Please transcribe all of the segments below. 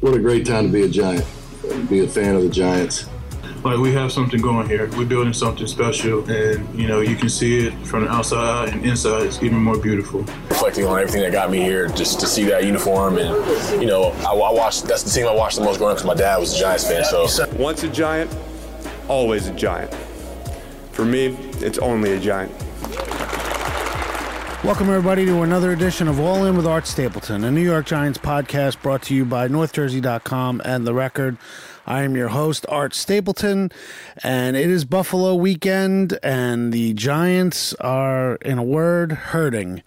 What a great time to be a Giant, be a fan of the Giants. Like we have something going here. We're building something special, and you know you can see it from the outside and inside. It's even more beautiful. Reflecting on everything that got me here, just to see that uniform, and you know, I, I watched. That's the team I watched the most growing up because my dad was a Giants fan. So once a Giant, always a Giant. For me, it's only a Giant. Welcome, everybody, to another edition of All In with Art Stapleton, a New York Giants podcast brought to you by NorthJersey.com and The Record. I am your host, Art Stapleton, and it is Buffalo weekend, and the Giants are, in a word, hurting.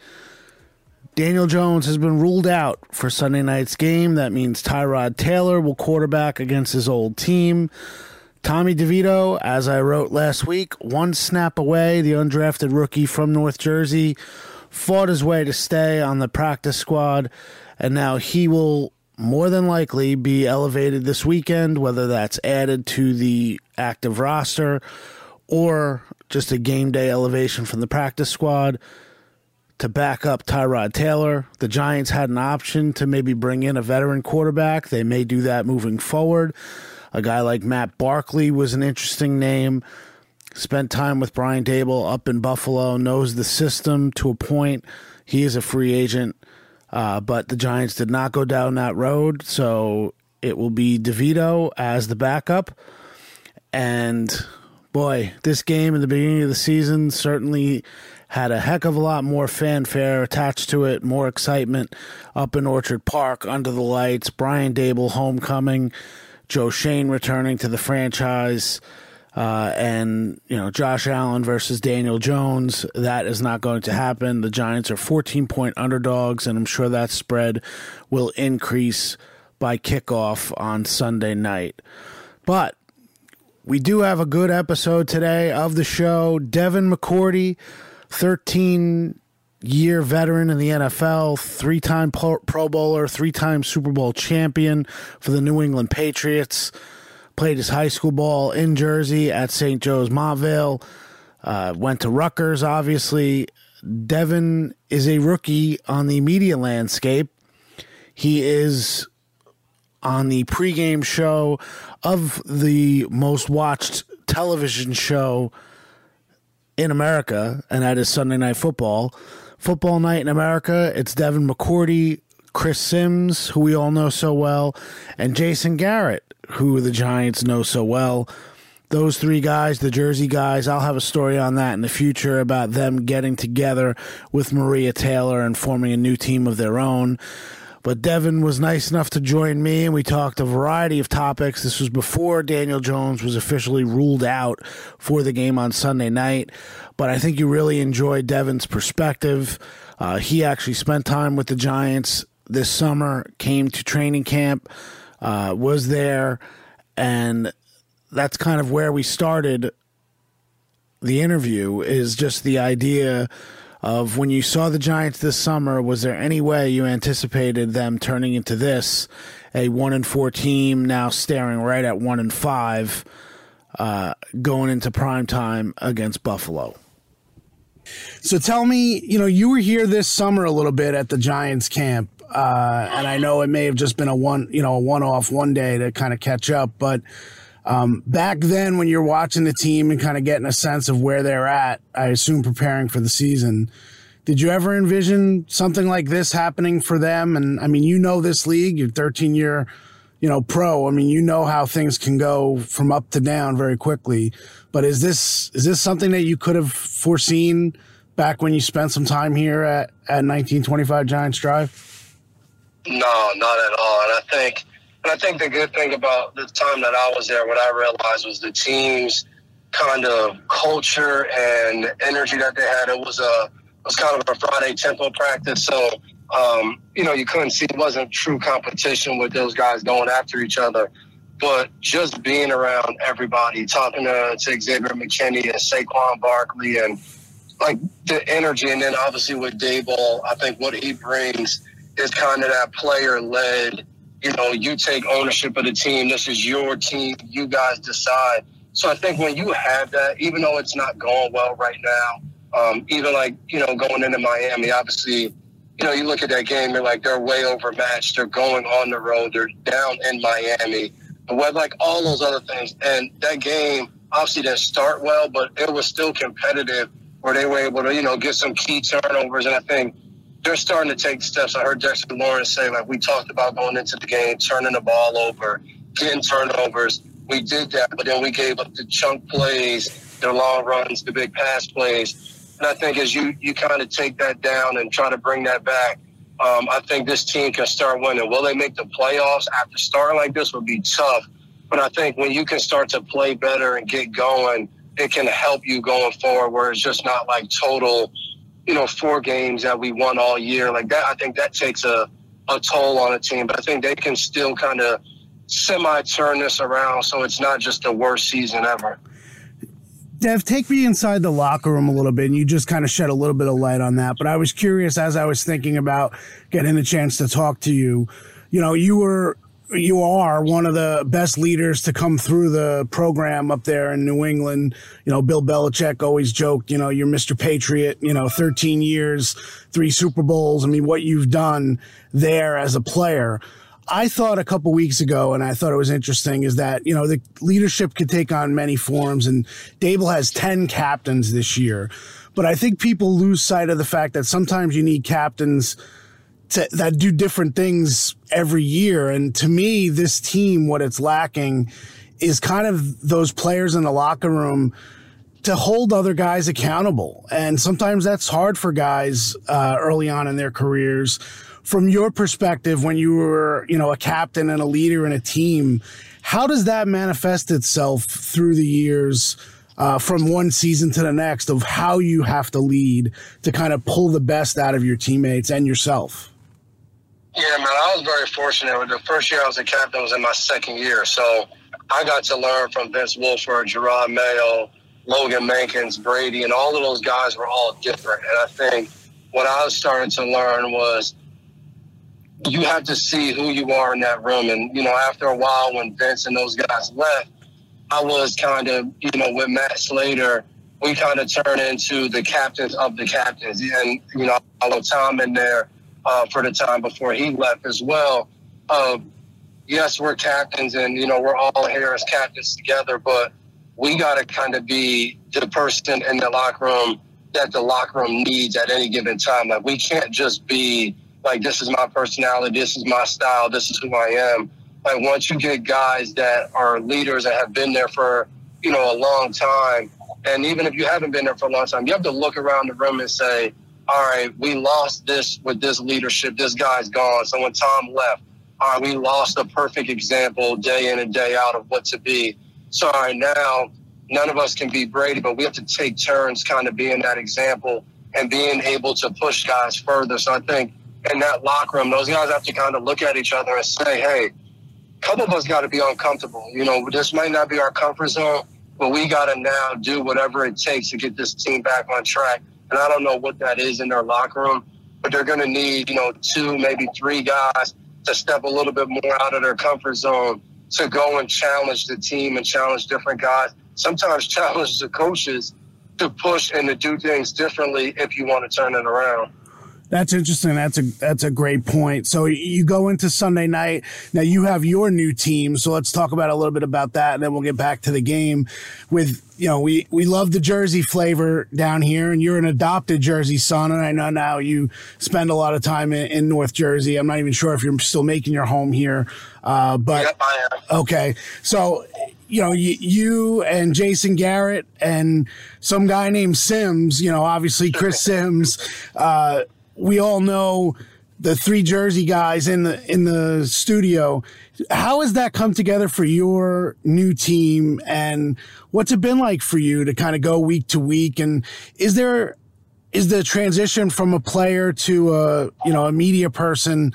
Daniel Jones has been ruled out for Sunday night's game. That means Tyrod Taylor will quarterback against his old team. Tommy DeVito, as I wrote last week, one snap away, the undrafted rookie from North Jersey fought his way to stay on the practice squad, and now he will more than likely be elevated this weekend, whether that's added to the active roster or just a game day elevation from the practice squad to back up Tyrod Taylor. The Giants had an option to maybe bring in a veteran quarterback. They may do that moving forward. A guy like Matt Barkley was an interesting name spent time with Brian Daboll up in Buffalo, knows the system to a point. He is a free agent, uh, but the Giants did not go down that road, so it will be DeVito as the backup. And boy, this game in the beginning of the season certainly had a heck of a lot more fanfare attached to it, more excitement up in Orchard Park under the lights. Brian Daboll homecoming, Joe Schoen returning to the franchise. Uh, and you know Josh Allen versus Daniel Jones. That is not going to happen. The Giants are 14 point underdogs, and I'm sure that spread will increase by kickoff on Sunday night. But we do have a good episode today of the show. Devin McCourty, 13 year veteran in the NFL, three time Pro Bowler, three time Super Bowl champion for the New England Patriots played his high school ball in Jersey at St. Joe's Montvale. Uh, went to Rutgers, obviously. Devin is a rookie on the media landscape. He is on the pregame show of the most watched television show in America, and that is Sunday Night Football. Football Night in America, it's Devin McCourty, Chris Simms, who we all know so well, and Jason Garrett, who the Giants know so well. Those three guys, the Jersey guys, I'll have a story on that in the future about them getting together with Maria Taylor and forming a new team of their own. But Devin was nice enough to join me, and we talked a variety of topics. This was before Daniel Jones was officially ruled out for the game on Sunday night. But I think you really enjoyed Devin's perspective. Uh, he actually spent time with the Giants this summer, came to training camp uh, was there, and that's kind of where we started the interview. Is just the idea of when you saw the Giants this summer, was there any way you anticipated them turning into this a one and four team now staring right at one and five uh, going into prime time against Buffalo? So tell me, you know, you were here this summer a little bit at the Giants camp. Uh, and I know it may have just been a one, you know, a one-off one day to kind of catch up, but um, back then when you're watching the team and kind of getting a sense of where they're at, I assume preparing for the season. Did you ever envision something like this happening for them? And I mean, you know this league, you're 13 year, you know, pro. I mean, you know how things can go from up to down very quickly. But is this is this something that you could have foreseen back when you spent some time here at at 1925 Giants Drive? No, not at all. And I think, and I think the good thing about the time that I was there, what I realized was the team's kind of culture and energy that they had. It was a it was kind of a Friday tempo practice, so um, you know you couldn't see it wasn't true competition with those guys going after each other. But just being around everybody, talking to, to Xavier McKinney and Saquon Barkley, and like the energy, and then obviously with Daboll, I think what he brings is kind of that player led. You know, you take ownership of the team. This is your team. You guys decide. So I think when you have that, even though it's not going well right now, um, even like you know going into Miami, obviously you know, you look at that game, you're like, they're way overmatched. They're going on the road. They're down in Miami. And with like all those other things. And that game obviously didn't start well, but it was still competitive where they were able to, you know, get some key turnovers. And I think they're starting to take steps. I heard Dexter Lawrence say, like, we talked about going into the game, turning the ball over, getting turnovers. We did that, but then we gave up the chunk plays, the long runs, the big pass plays. And I think as you, you kind of take that down and try to bring that back, um, I think this team can start winning. Will they make the playoffs after starting like this would be tough. But I think when you can start to play better and get going, it can help you going forward where it's just not like total, you know, four games that we won all year. Like that, I think that takes a, a toll on a team. But I think they can still kind of semi turn this around so it's not just the worst season ever. Dev, take me inside the locker room a little bit, and you just kind of shed a little bit of light on that. But I was curious as I was thinking about getting the chance to talk to you. You know, you were you are one of the best leaders to come through the program up there in New England. You know, Bill Belichick always joked, you know, you're Mr. Patriot, you know, 13 years, three Super Bowls. I mean, what you've done there as a player. I thought a couple weeks ago, and I thought it was interesting, is that, you know, the leadership could take on many forms, and Daboll has 10 captains this year. But I think people lose sight of the fact that sometimes you need captains to, that do different things every year. And to me, this team, what it's lacking is kind of those players in the locker room to hold other guys accountable. And sometimes that's hard for guys uh, early on in their careers from your perspective, when you were, you know, a captain and a leader in a team, how does that manifest itself through the years? Uh, from one season to the next, of how you have to lead to kind of pull the best out of your teammates and yourself. Yeah, man, I was very fortunate. The first year I was a captain was in my second year, so I got to learn from Vince Wilfork, Jerod Mayo, Logan Mankins, Brady, and all of those guys were all different. And I think what I was starting to learn was you have to see who you are in that room. And, you know, after a while when Vince and those guys left, I was kind of, you know, with Matt Slater, we kind of turned into the captains of the captains. And, you know, I know Tom in there uh, for the time before he left as well. Uh, yes, we're captains and, you know, we're all here as captains together, but we got to kind of be the person in the locker room that the locker room needs at any given time. Like, we can't just be like this is my personality, this is my style, this is who I am. Like once you get guys that are leaders that have been there for you know a long time, and even if you haven't been there for a long time, you have to look around the room and say, all right, we lost this with this leadership. This guy's gone. So when Tom left, all right, we lost a perfect example day in and day out of what to be. So all right, now none of us can be Brady, but we have to take turns kind of being that example and being able to push guys further. So I think in that locker room, those guys have to kind of look at each other and say, hey, a couple of us got to be uncomfortable. You know, this might not be our comfort zone, but we got to now do whatever it takes to get this team back on track. And I don't know what that is in their locker room, but they're going to need, you know, two, maybe three guys to step a little bit more out of their comfort zone to go and challenge the team and challenge different guys. Sometimes challenge the coaches to push and to do things differently if you want to turn it around. That's interesting. That's a that's a great point. So you go into Sunday night. Now you have your new team. So let's talk about a little bit about that, and then we'll get back to the game. With you know, we we love the Jersey flavor down here, and you're an adopted Jersey son, and I know now you spend a lot of time in, in North Jersey. I'm not even sure if you're still making your home here, uh, but yep, I am. okay. So you know, you, you, and Jason Garrett and some guy named Simms, you know, obviously Chris Simms, uh, we all know the three Jersey guys in the in the studio. How has that come together for your new team, and what's it been like for you to kind of go week to week? And is there is the transition from a player to a you know a media person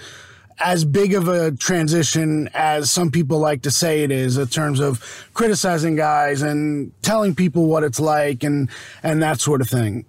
as big of a transition as some people like to say it is in terms of criticizing guys and telling people what it's like and and that sort of thing?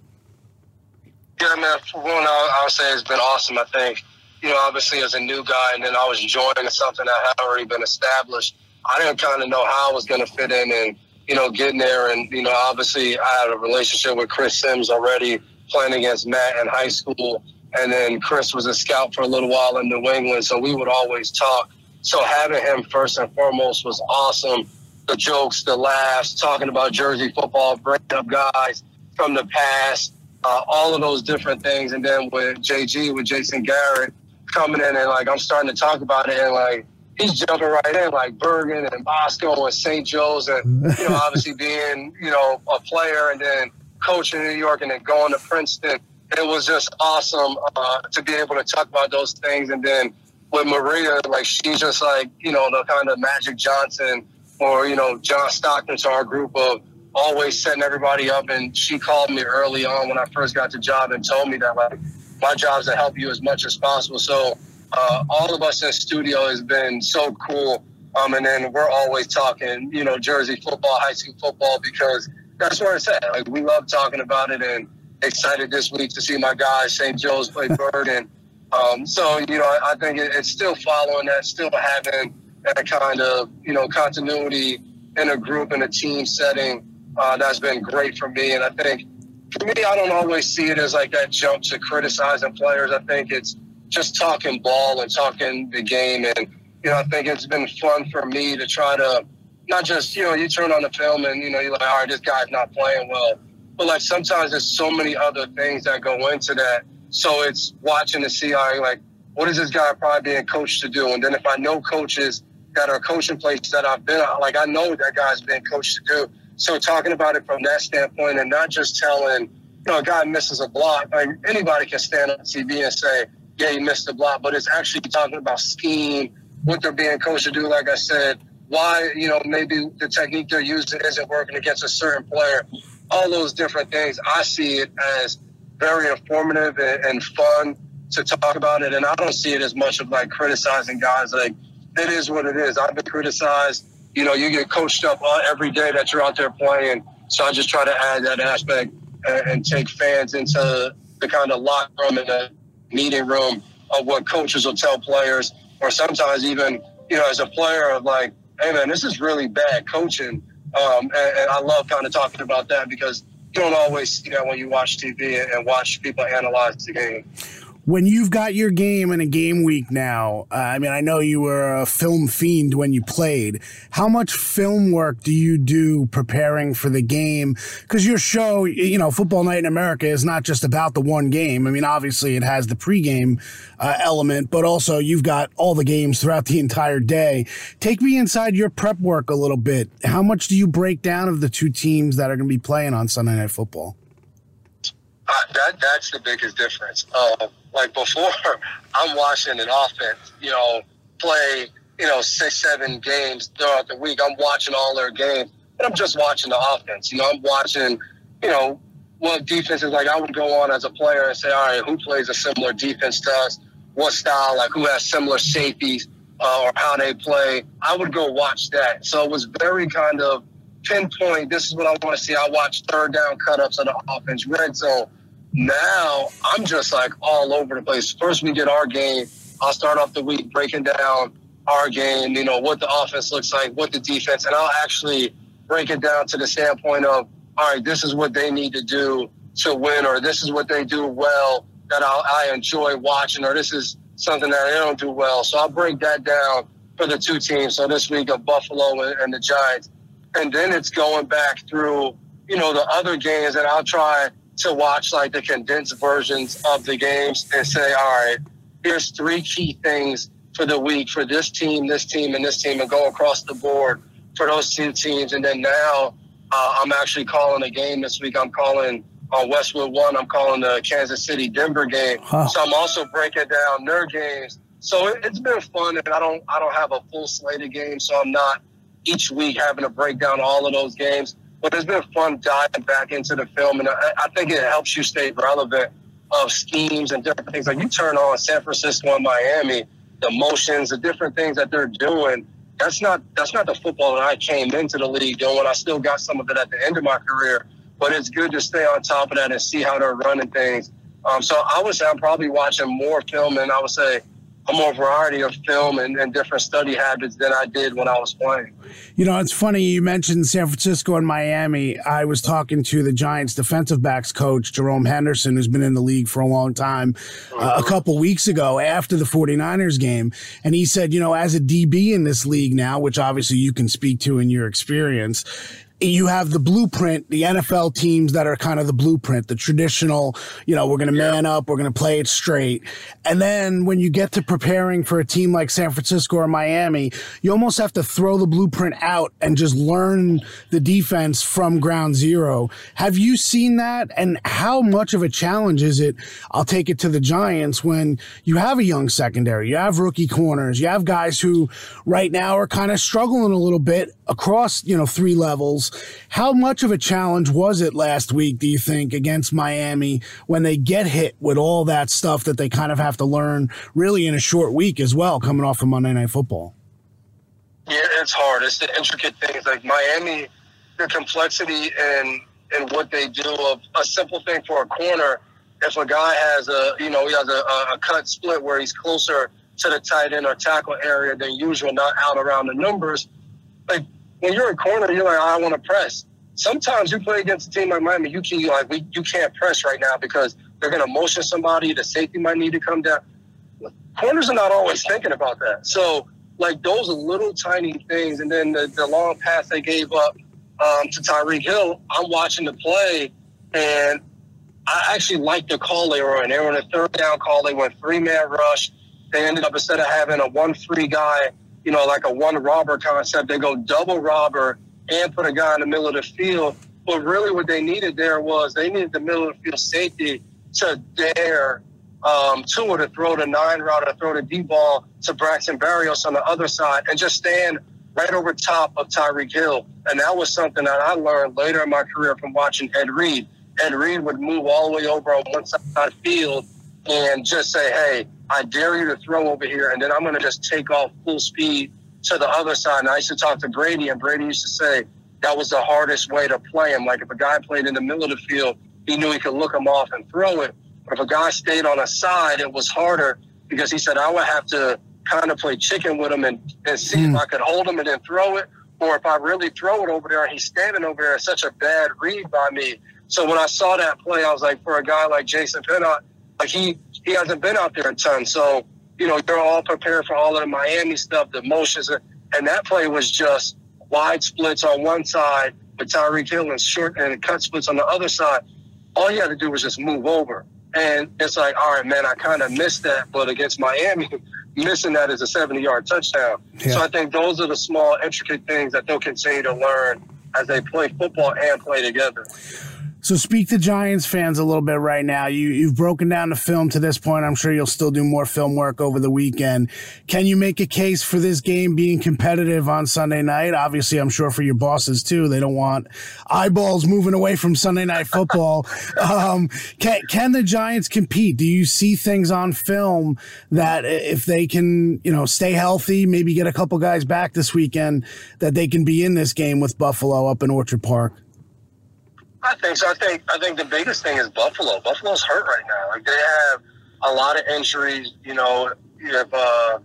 Yeah, man. For one, I, I would say it's been awesome. I think, you know, obviously as a new guy, and then I was joining something that had already been established. I didn't kind of know how I was going to fit in, and you know, getting there, and you know, obviously I had a relationship with Chris Simms already, playing against Matt in high school, and then Chris was a scout for a little while in New England, so we would always talk. So having him first and foremost was awesome. The jokes, the laughs, talking about Jersey football, bringing up guys from the past, uh, all of those different things. And then with JG, with Jason Garrett coming in and like I'm starting to talk about it and like he's jumping right in like Bergen and Bosco and St. Joe's and you know obviously being you know a player and then coaching in New York and then going to Princeton. It was just awesome uh, to be able to talk about those things and then with Maria, like she's just like you know the kind of Magic Johnson or you know John Stockton to our group of always setting everybody up. And she called me early on when I first got the job and told me that like my job is to help you as much as possible. So uh, all of us in the studio has been so cool. Um, and then we're always talking, you know, Jersey football, high school football, because that's where it's at. Like we love talking about it, and excited this week to see my guys St. Joe's play Bergen. Um, so you know, I, I think it, it's still following that, still having that kind of you know continuity in a group in a team setting. Uh, that's been great for me, and I think for me, I don't always see it as like that jump to criticizing players. I think it's just talking ball and talking the game. And, you know, I think it's been fun for me to try to not just, you know, you turn on the film and, you know, you're like, all right, this guy's not playing well. But like sometimes there's so many other things that go into that. So it's watching to see, all right, like, what is this guy probably being coached to do? And then if I know coaches that are coaching places that I've been like I know that guy's being coached to do. So talking about it from that standpoint and not just telling, you know, a guy misses a block. Like anybody can stand on TV and say, yeah, you missed the block, but it's actually talking about scheme, what they're being coached to do. Like I said, why, you know, maybe the technique they're using isn't working against a certain player. All those different things. I see it as very informative and, and fun to talk about it. And I don't see it as much of like criticizing guys. Like, it is what it is. I've been criticized. You know, you get coached up every day that you're out there playing. So I just try to add that aspect and, take fans into the kind of locker room and the meeting room of what coaches will tell players, or sometimes even, you know, as a player of like, hey man, this is really bad coaching. Um, and, and, I love kind of talking about that because you don't always see that when you watch TV and watch people analyze the game when you've got your game in a game week now, uh, I mean, I know you were a film fiend when you played. How much film work do you do preparing for the game? Because your show, you know, Football Night in America is not just about the one game. I mean, obviously it has the pregame uh, element, but also you've got all the games throughout the entire day. Take me inside your prep work a little bit. How much do you break down of the two teams that are going to be playing on Sunday Night Football? Uh, that that's the biggest difference. Uh, like before, I'm watching an offense, you know, play, you know, six, seven games throughout the week. I'm watching all their games, but I'm just watching the offense. You know, I'm watching, you know, what defense is like. I would go on as a player and say, all right, who plays a similar defense to us? What style? Like who has similar safeties uh, or how they play? I would go watch that. So it was very kind of pinpoint. This is what I want to see. I watch third down cut ups of the offense, red zone now I'm just like all over the place. First, we get our game. I'll start off the week breaking down our game, you know, what the offense looks like, what the defense, and I'll actually break it down to the standpoint of, all right, this is what they need to do to win, or this is what they do well that I'll, I enjoy watching, or this is something that they don't do well. So I'll break that down for the two teams. So this week of Buffalo and, and the Giants. And then it's going back through, you know, the other games, and I'll try – to watch like the condensed versions of the games and say, all right, here's three key things for the week for this team, this team, and this team, and go across the board for those two teams. And then now uh, I'm actually calling a game this week. I'm calling on Westwood One. I'm calling the Kansas City Denver game. Huh. So I'm also breaking down their games. So it, has been fun, and I don't I don't have a full slate of games, so I'm not each week having to break down all of those games. But it's been fun diving back into the film, and I, I think it helps you stay relevant of schemes and different things. Like you turn on San Francisco and Miami, the motions, the different things that they're doing. That's not that's not the football that I came into the league doing. I still got some of it at the end of my career, but it's good to stay on top of that and see how they're running things. Um, so I would say I'm probably watching more film, and I would say a more variety of film and, and different study habits than I did when I was playing. You know, it's funny you mentioned San Francisco and Miami. I was talking to the Giants defensive backs coach, Jerome Henderson, who's been in the league for a long time, uh, a couple weeks ago after the 49ers game. And he said, you know, as a DB in this league now, which obviously you can speak to in your experience, you have the blueprint, the NFL teams that are kind of the blueprint, the traditional, you know, we're going to man up, we're going to play it straight. And then when you get to preparing for a team like San Francisco or Miami, you almost have to throw the blueprint out and just learn the defense from ground zero. Have you seen that? And how much of a challenge is it? I'll take it to the Giants when you have a young secondary, you have rookie corners, you have guys who right now are kind of struggling a little bit across, you know, three levels. How much of a challenge was it last week, do you think, against Miami when they get hit with all that stuff that they kind of have to learn really in a short week as well, coming off of Monday Night Football? Yeah, it's hard. It's the intricate things like Miami, the complexity and and what they do of a simple thing for a corner. If a guy has a, you know, he has a, a cut split where he's closer to the tight end or tackle area than usual, not out around the numbers. Like when you're a corner, you're like, I want to press. Sometimes you play against a team like Miami, you can like we, you can't press right now because they're going to motion somebody. The safety might need to come down. Corners are not always thinking about that. So like those little tiny things, and then the, the long pass they gave up um, to Tyreek Hill. I'm watching the play, and I actually like the call they were in. They were in a third down call. They went three man rush. They ended up instead of having a one free guy you know, like a one robber concept. They go double robber and put a guy in the middle of the field. But really, what they needed there was they needed the middle of the field safety to dare um, Tua to throw the nine route or throw the deep ball to Braxton Berrios on the other side and just stand right over top of Tyreek Hill. And that was something that I learned later in my career from watching Ed Reed. Ed Reed would move all the way over on one side of the field and just say, hey, I dare you to throw over here, and then I'm going to just take off full speed to the other side. And I used to talk to Brady, and Brady used to say that was the hardest way to play him. Like if a guy played in the middle of the field, he knew he could look him off and throw it. But if a guy stayed on a side, it was harder because he said I would have to kind of play chicken with him and, and see mm. if I could hold him and then throw it, or if I really throw it over there and he's standing over there, it's such a bad read by me. So when I saw that play, I was like, for a guy like Jason Pinnock, like he he hasn't been out there a ton. So, you know, they're all prepared for all of the Miami stuff, the motions. And that play was just wide splits on one side with Tyreek Hill and short and cut splits on the other side. All you had to do was just move over. And it's like, all right, man, I kind of missed that. But against Miami, missing that is a 70 yard touchdown. Yeah. So I think those are the small, intricate things that they'll continue to learn as they play football and play together. So speak to Giants fans a little bit right now. You you've broken down the film to this point. I'm sure you'll still do more film work over the weekend. Can you make a case for this game being competitive on Sunday night? Obviously, I'm sure for your bosses too. They don't want eyeballs moving away from Sunday night football. um, can can the Giants compete? Do you see things on film that if they can, you know, stay healthy, maybe get a couple guys back this weekend, that they can be in this game with Buffalo up in Orchard Park? I think so. I think I think the biggest thing is Buffalo. Buffalo's hurt right now. Like they have a lot of injuries. You know, if uh,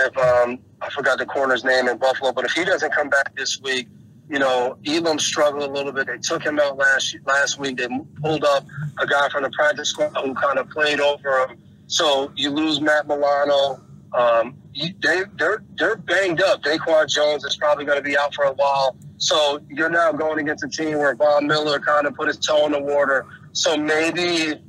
if um, I forgot the corner's name in Buffalo, but if he doesn't come back this week, you know, Elam struggled a little bit. They took him out last last week. They pulled up a guy from the practice squad who kind of played over him. So you lose Matt Milano. Um, you, they they're they're banged up. Daquan Jones is probably going to be out for a while. So you're now going against a team where Von Miller kind of put his toe in the water. So maybe,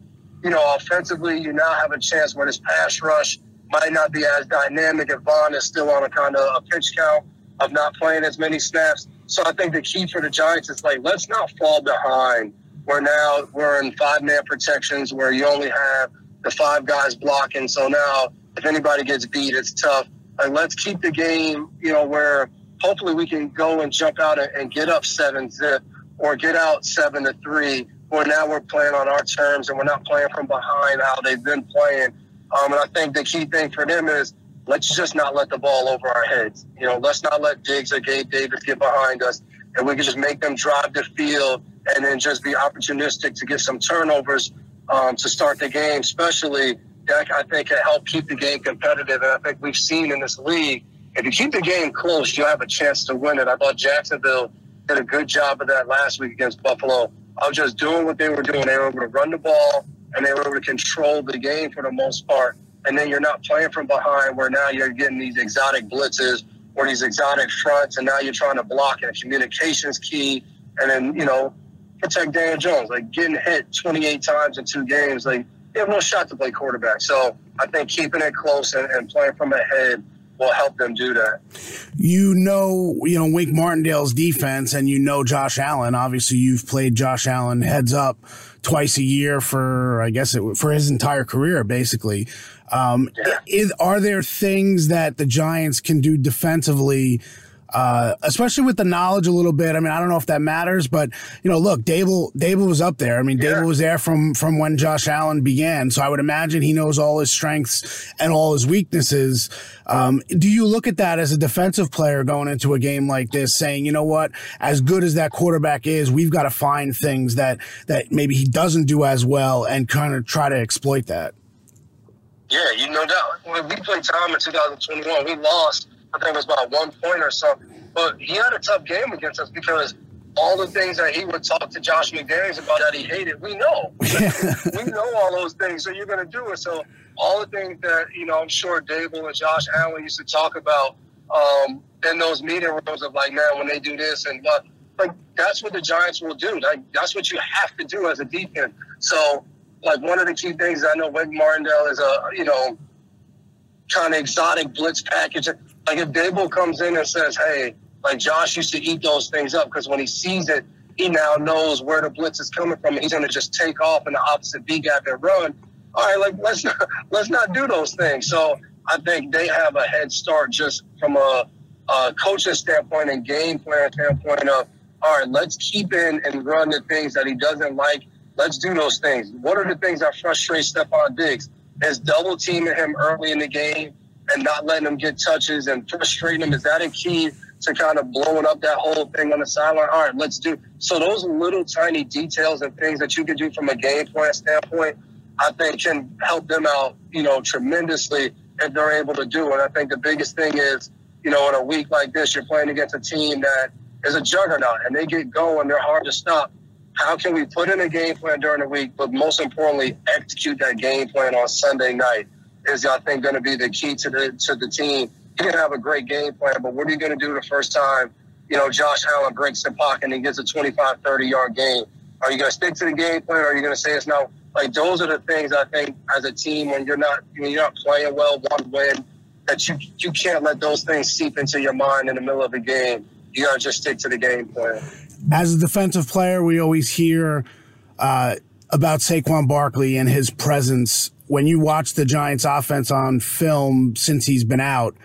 you know, offensively, you now have a chance where this pass rush might not be as dynamic if Von is still on a kind of a pitch count of not playing as many snaps. So I think the key for the Giants is like, let's not fall behind. Where now we're in five man protections where you only have the five guys blocking. So now if anybody gets beat, it's tough. Like, let's keep the game, you know, where hopefully we can go and jump out and get up seven zip or get out seven to three. Where now we're playing on our terms and we're not playing from behind how they've been playing. Um, and I think the key thing for them is let's just not let the ball over our heads. You know, let's not let Diggs or Gabe Davis get behind us, and we can just make them drive the field and then just be opportunistic to get some turnovers um, to start the game, especially that I think can help keep the game competitive. And I think we've seen in this league, if you keep the game close, you'll have a chance to win it. I thought Jacksonville did a good job of that last week against Buffalo. I was just doing what they were doing. They were able to run the ball and they were able to control the game for the most part. And then you're not playing from behind where now you're getting these exotic blitzes or these exotic fronts, and now you're trying to block and communications key. And then, you know, protect Daniel Jones. Like getting hit 28 times in two games, like you have no shot to play quarterback. So I think keeping it close and, and playing from ahead will help them do that. You know, you know Wink Martindale's defense, and you know Josh Allen. Obviously, you've played Josh Allen heads up twice a year for, I guess, it, for his entire career, basically. Um, yeah. is, are there things that the Giants can do defensively? Uh, especially with the knowledge a little bit. I mean, I don't know if that matters, but you know, look, Daboll, Daboll was up there. I mean, yeah. Daboll was there from, from when Josh Allen began. So I would imagine he knows all his strengths and all his weaknesses. Um, do you look at that as a defensive player going into a game like this saying, you know what, as good as that quarterback is, we've got to find things that, that maybe he doesn't do as well and kind of try to exploit that? Yeah, you know doubt. when we played Tom in 2021, we lost I think it was about one point or so. But he had a tough game against us because all the things that he would talk to Josh McDaniels about that he hated, we know. we know all those things, so you're going to do it. So all the things that, you know, I'm sure Daboll and Josh Allen used to talk about um, in those meeting rooms of like, man, when they do this and but like that's what the Giants will do. Like that's what you have to do as a defense. So like one of the key things I know Wink Martindale is a you know kind of exotic blitz package. Like if Daboll comes in and says, "Hey, like Josh used to eat those things up because when he sees it, he now knows where the blitz is coming from. He's going to just take off in the opposite B gap and run. All right, like let's not, let's not do those things. So I think they have a head start just from a, a coaching standpoint and game plan standpoint of all right, let's keep in and run the things that he doesn't like. Let's do those things. What are the things that frustrate Stefon Diggs? Is double teaming him early in the game and not letting them get touches and frustrating them? Is that a key to kind of blowing up that whole thing on the sideline? All right, let's do. So those little tiny details and things that you can do from a game plan standpoint, I think can help them out, you know, tremendously if they're able to do it. I think the biggest thing is, you know, in a week like this, you're playing against a team that is a juggernaut and they get going, they're hard to stop. How can we put in a game plan during the week, but most importantly, execute that game plan on Sunday night? Is I think going to be the key to the to the team. You can have a great game plan, but what are you going to do the first time? You know, Josh Allen breaks the pocket and he gets a 25, 30 yard game. Are you going to stick to the game plan, or are you going to say it's no? Like those are the things I think as a team when you're not when you're not playing well, one win, that you you can't let those things seep into your mind in the middle of the game. You got to just stick to the game plan. As a defensive player, we always hear uh, about Saquon Barkley and his presence. When you watch the Giants offense on film since he's been out,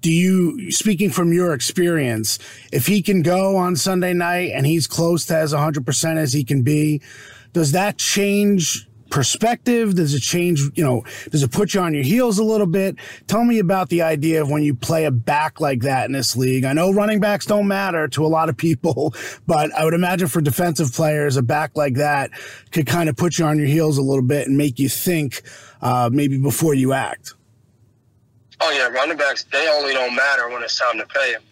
do you, speaking from your experience, if he can go on Sunday night and he's close to as 100% as he can be, does that change perspective? Does it change, you know, does it put you on your heels a little bit? Tell me about the idea of when you play a back like that in this league. I know running backs don't matter to a lot of people, but I would imagine for defensive players, a back like that could kind of put you on your heels a little bit and make you think uh, maybe before you act. Oh yeah, running backs they only don't matter when it's time to pay them.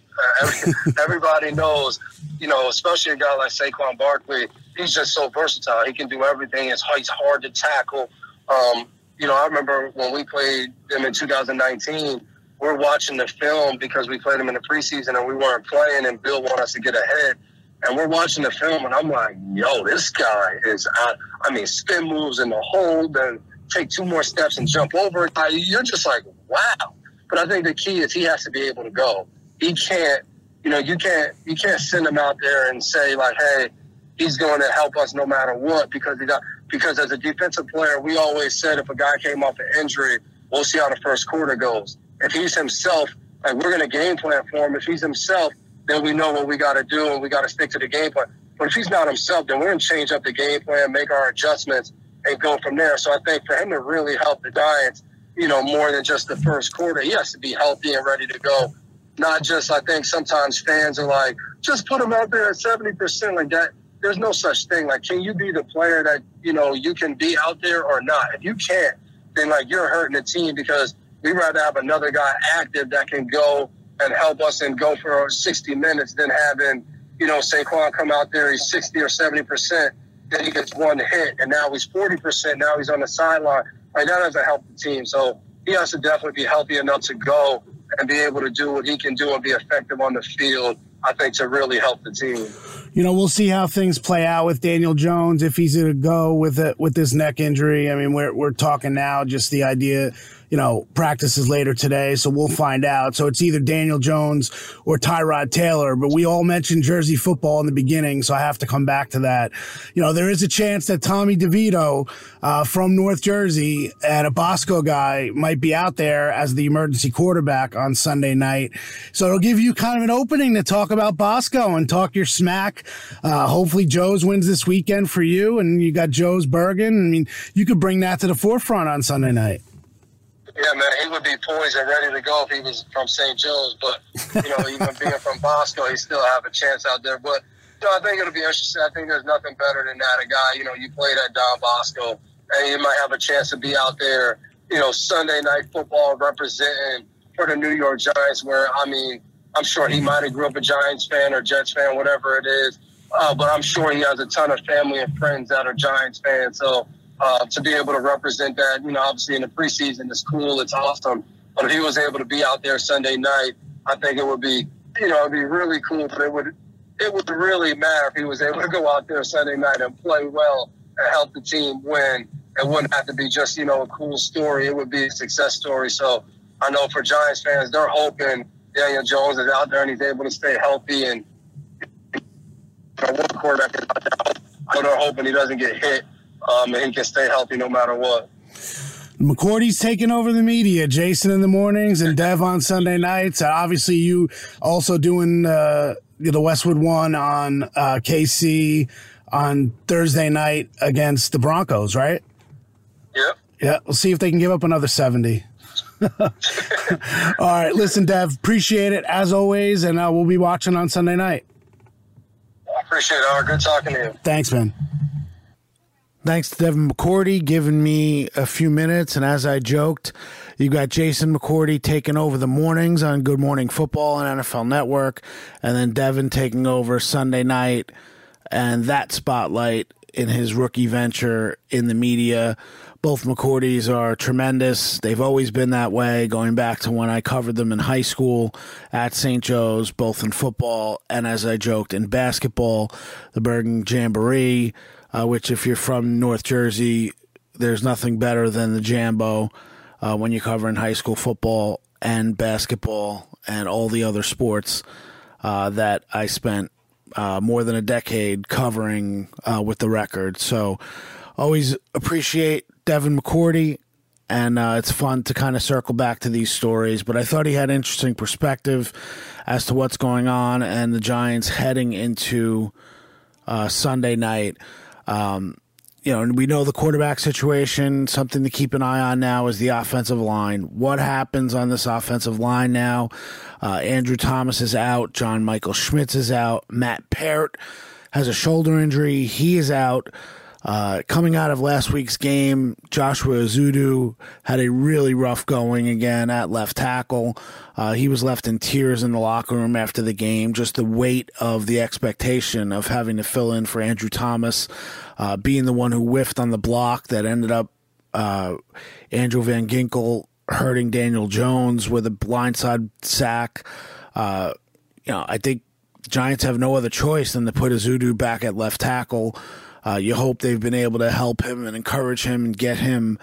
Uh, everybody knows, you know, especially a guy like Saquon Barkley he's just so versatile. He can do everything. It's he's hard to tackle. Um, you know, I remember when we played him in 2019. We're watching the film because we played him in the preseason and we weren't playing, and Bill wanted us to get ahead. And we're watching the film, and I'm like, "Yo, this guy is." I, I mean, spin moves in the hold, and take two more steps and jump over it. You're just like, "Wow!" But I think the key is he has to be able to go. He can't, you know, you can't you can't send him out there and say like, "Hey, he's going to help us no matter what because he got, because as a defensive player, we always said if a guy came off an injury, we'll see how the first quarter goes. If he's himself, like we're going to game plan for him. If he's himself, then we know what we got to do and we got to stick to the game plan. But if he's not himself, then we're going to change up the game plan, make our adjustments, and go from there. So I think for him to really help the Giants, you know, more than just the first quarter, he has to be healthy and ready to go. Not just, I think sometimes fans are like, just put him out there at 70%. Like that, there's no such thing. Like, can you be the player that you know you can be out there or not? If you can't, then like you're hurting the team because we rather have another guy active that can go and help us and go for 60 minutes than having, you know, Saquon come out there, he's 60 or 70 percent, then he gets one hit, and now he's 40 percent, now he's on the sideline. Like that doesn't help the team. So he has to definitely be healthy enough to go and be able to do what he can do and be effective on the field. I think to really help the team. You know, we'll see how things play out with Daniel Jones if he's going to go with it with this neck injury. I mean, we're we're talking now just the idea you know, practices later today, so we'll find out. So it's either Daniel Jones or Tyrod Taylor, but we all mentioned Jersey football in the beginning, so I have to come back to that. You know, there is a chance that Tommy DeVito uh, from North Jersey and a Bosco guy might be out there as the emergency quarterback on Sunday night. So it'll give you kind of an opening to talk about Bosco and talk your smack. Uh, hopefully, Joe's wins this weekend for you, and you got Joe's Bergen. I mean, you could bring that to the forefront on Sunday night. Yeah, man, he would be poised and ready to go if he was from St. Joe's. But you know, even being from Bosco, he still have a chance out there. But you know, I think it'll be interesting. I think there's nothing better than that. A guy, you know, you played at Don Bosco, and you might have a chance to be out there. You know, Sunday night football representing for the New York Giants. Where I mean, I'm sure he might have grew up a Giants fan or Jets fan, whatever it is. Uh, but I'm sure he has a ton of family and friends that are Giants fans. So uh, to be able to represent that, you know, obviously in the preseason, it's cool, it's awesome. But if he was able to be out there Sunday night, I think it would be, you know, it'd be really cool. But it would, it would really matter if he was able to go out there Sunday night and play well and help the team win. It wouldn't have to be just, you know, a cool story. It would be a success story. So I know for Giants fans, they're hoping Daniel Jones is out there and he's able to stay healthy and you know, one quarterback they're hoping he doesn't get hit um, and he can stay healthy no matter what. McCourty's taking over the media. Jason in the mornings and Dev on Sunday nights. Uh, obviously, you also doing uh, the Westwood one on uh, KC on Thursday night against the Broncos, right? Yep. Yeah. We'll see if they can give up another 70. All right. Listen, Dev, appreciate it as always. And uh, we'll be watching on Sunday night. I appreciate it. All right, good talking to you. Thanks, man. Thanks to Devin McCourty giving me a few minutes. And as I joked, you got Jason McCourty taking over the mornings on Good Morning Football and NFL Network, and then Devin taking over Sunday night and that spotlight in his rookie venture in the media. Both McCourtys are tremendous. They've always been that way, going back to when I covered them in high school at St. Joe's, both in football and, as I joked, in basketball, the Bergen Jamboree uh, which if you're from North Jersey, there's nothing better than the Jambo uh, when you're covering high school football and basketball and all the other sports uh, that I spent uh, more than a decade covering uh, with the record. So always appreciate Devin McCourty. And uh, it's fun to kind of circle back to these stories, but I thought he had interesting perspective as to what's going on and the Giants heading into Sunday night. Um, you know, and we know the quarterback situation. Something to keep an eye on now is the offensive line. What happens on this offensive line now? Uh, Andrew Thomas is out. John Michael Schmitz is out. Matt Peart has a shoulder injury. He is out. Uh, coming out of last week's game, Joshua Ezeudu had a really rough going again at left tackle. Uh, he was left in tears in the locker room after the game. Just the weight of the expectation of having to fill in for Andrew Thomas, uh, being the one who whiffed on the block that ended up uh, Andrew Van Ginkel hurting Daniel Jones with a blindside sack. Uh, you know, I think Giants have no other choice than to put Ezeudu back at left tackle. Uh, you hope they've been able to help him and encourage him and get him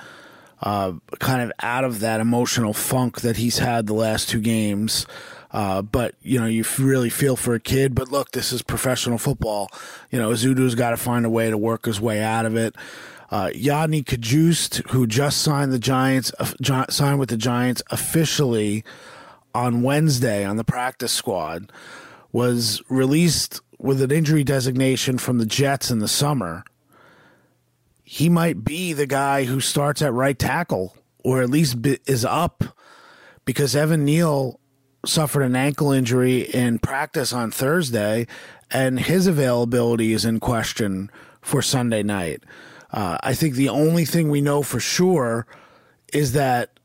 uh, kind of out of that emotional funk that he's had the last two games. Uh, but you know, you really feel for a kid. But look, this is professional football. You know, Ezeudu's got to find a way to work his way out of it. Uh, Yodny Cajuste, who just signed the Giants, uh, signed with the Giants officially on Wednesday on the practice squad, was released with an injury designation from the Jets in the summer, he might be the guy who starts at right tackle or at least is up because Evan Neal suffered an ankle injury in practice on Thursday and his availability is in question for Sunday night. Uh, I think the only thing we know for sure is that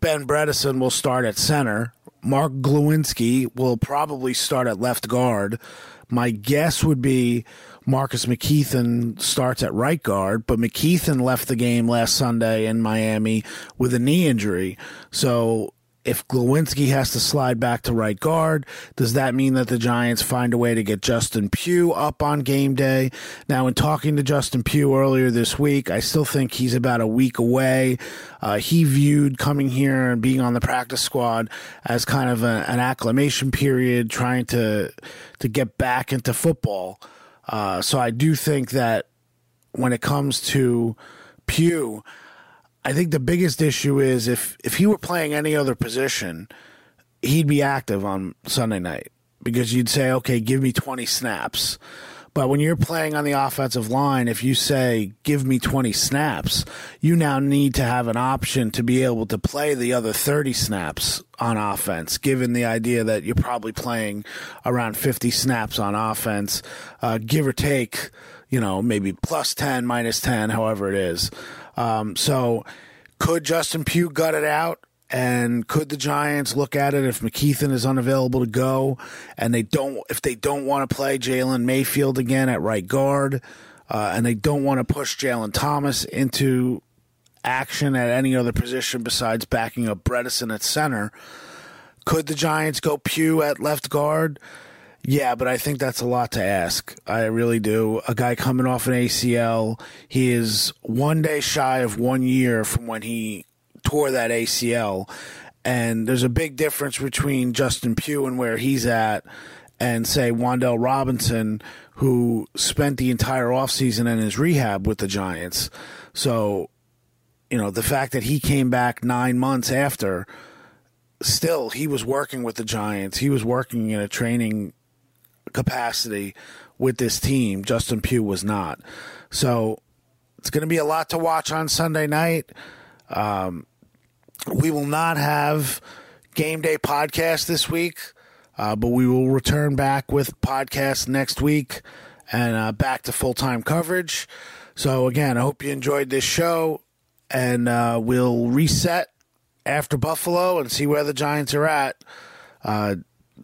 Ben Bredeson will start at center. Mark Glowinski will probably start at left guard. My guess would be Marcus McKethan starts at right guard, but McKethan left the game last Sunday in Miami with a knee injury. So if Glowinski has to slide back to right guard, does that mean that the Giants find a way to get Justin Pugh up on game day? Now, in talking to Justin Pugh earlier this week, I still think he's about a week away. Uh, he viewed coming here and being on the practice squad as kind of a, an acclimation period, trying to to get back into football. Uh, so I do think that when it comes to Pugh, I think the biggest issue is if if he were playing any other position, he'd be active on Sunday night because you'd say, okay, give me 20 snaps. But when you're playing on the offensive line, if you say, give me 20 snaps, you now need to have an option to be able to play the other 30 snaps on offense, given the idea that you're probably playing around 50 snaps on offense, uh, give or take, you know, maybe plus 10, minus 10, however it is. Um, so could Justin Pugh gut it out? And could the Giants look at it if McKethan is unavailable to go, and they don't if they don't want to play Jalen Mayfield again at right guard, uh, and they don't want to push Jalen Thomas into action at any other position besides backing up Bredeson at center? Could the Giants go Pugh at left guard? Yeah, but I think that's a lot to ask. I really do. A guy coming off an ACL, he is one day shy of one year from when he tore that ACL. And there's a big difference between Justin Pugh and where he's at and say Wan'Dale Robinson, who spent the entire offseason in his rehab with the Giants. So, you know, the fact that he came back nine months after, still he was working with the Giants. He was working in a training capacity with this team. Justin Pugh was not. So it's going to be a lot to watch on Sunday night. Um, we will not have game day podcast this week, uh, but we will return back with podcast next week and uh, back to full time coverage. So again, I hope you enjoyed this show, and uh, we'll reset after Buffalo and see where the Giants are at.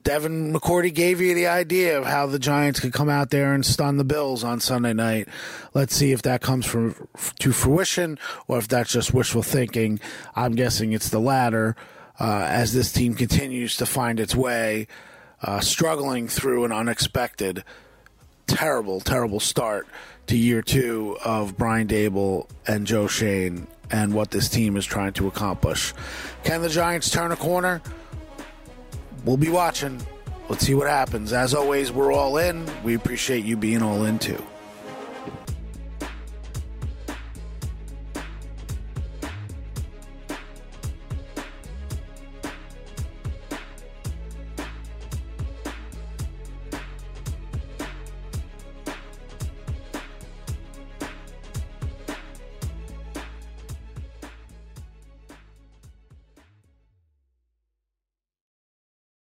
Devin McCourty gave you the idea of how the Giants could come out there and stun the Bills on Sunday night. Let's see if that comes from, to fruition or if that's just wishful thinking. I'm guessing it's the latter uh, as this team continues to find its way, uh, struggling through an unexpected, terrible, terrible start to year two of Brian Daboll and Joe Schoen and what this team is trying to accomplish. Can the Giants turn a corner? We'll be watching. Let's see what happens. As always, we're all in. We appreciate you being all in too.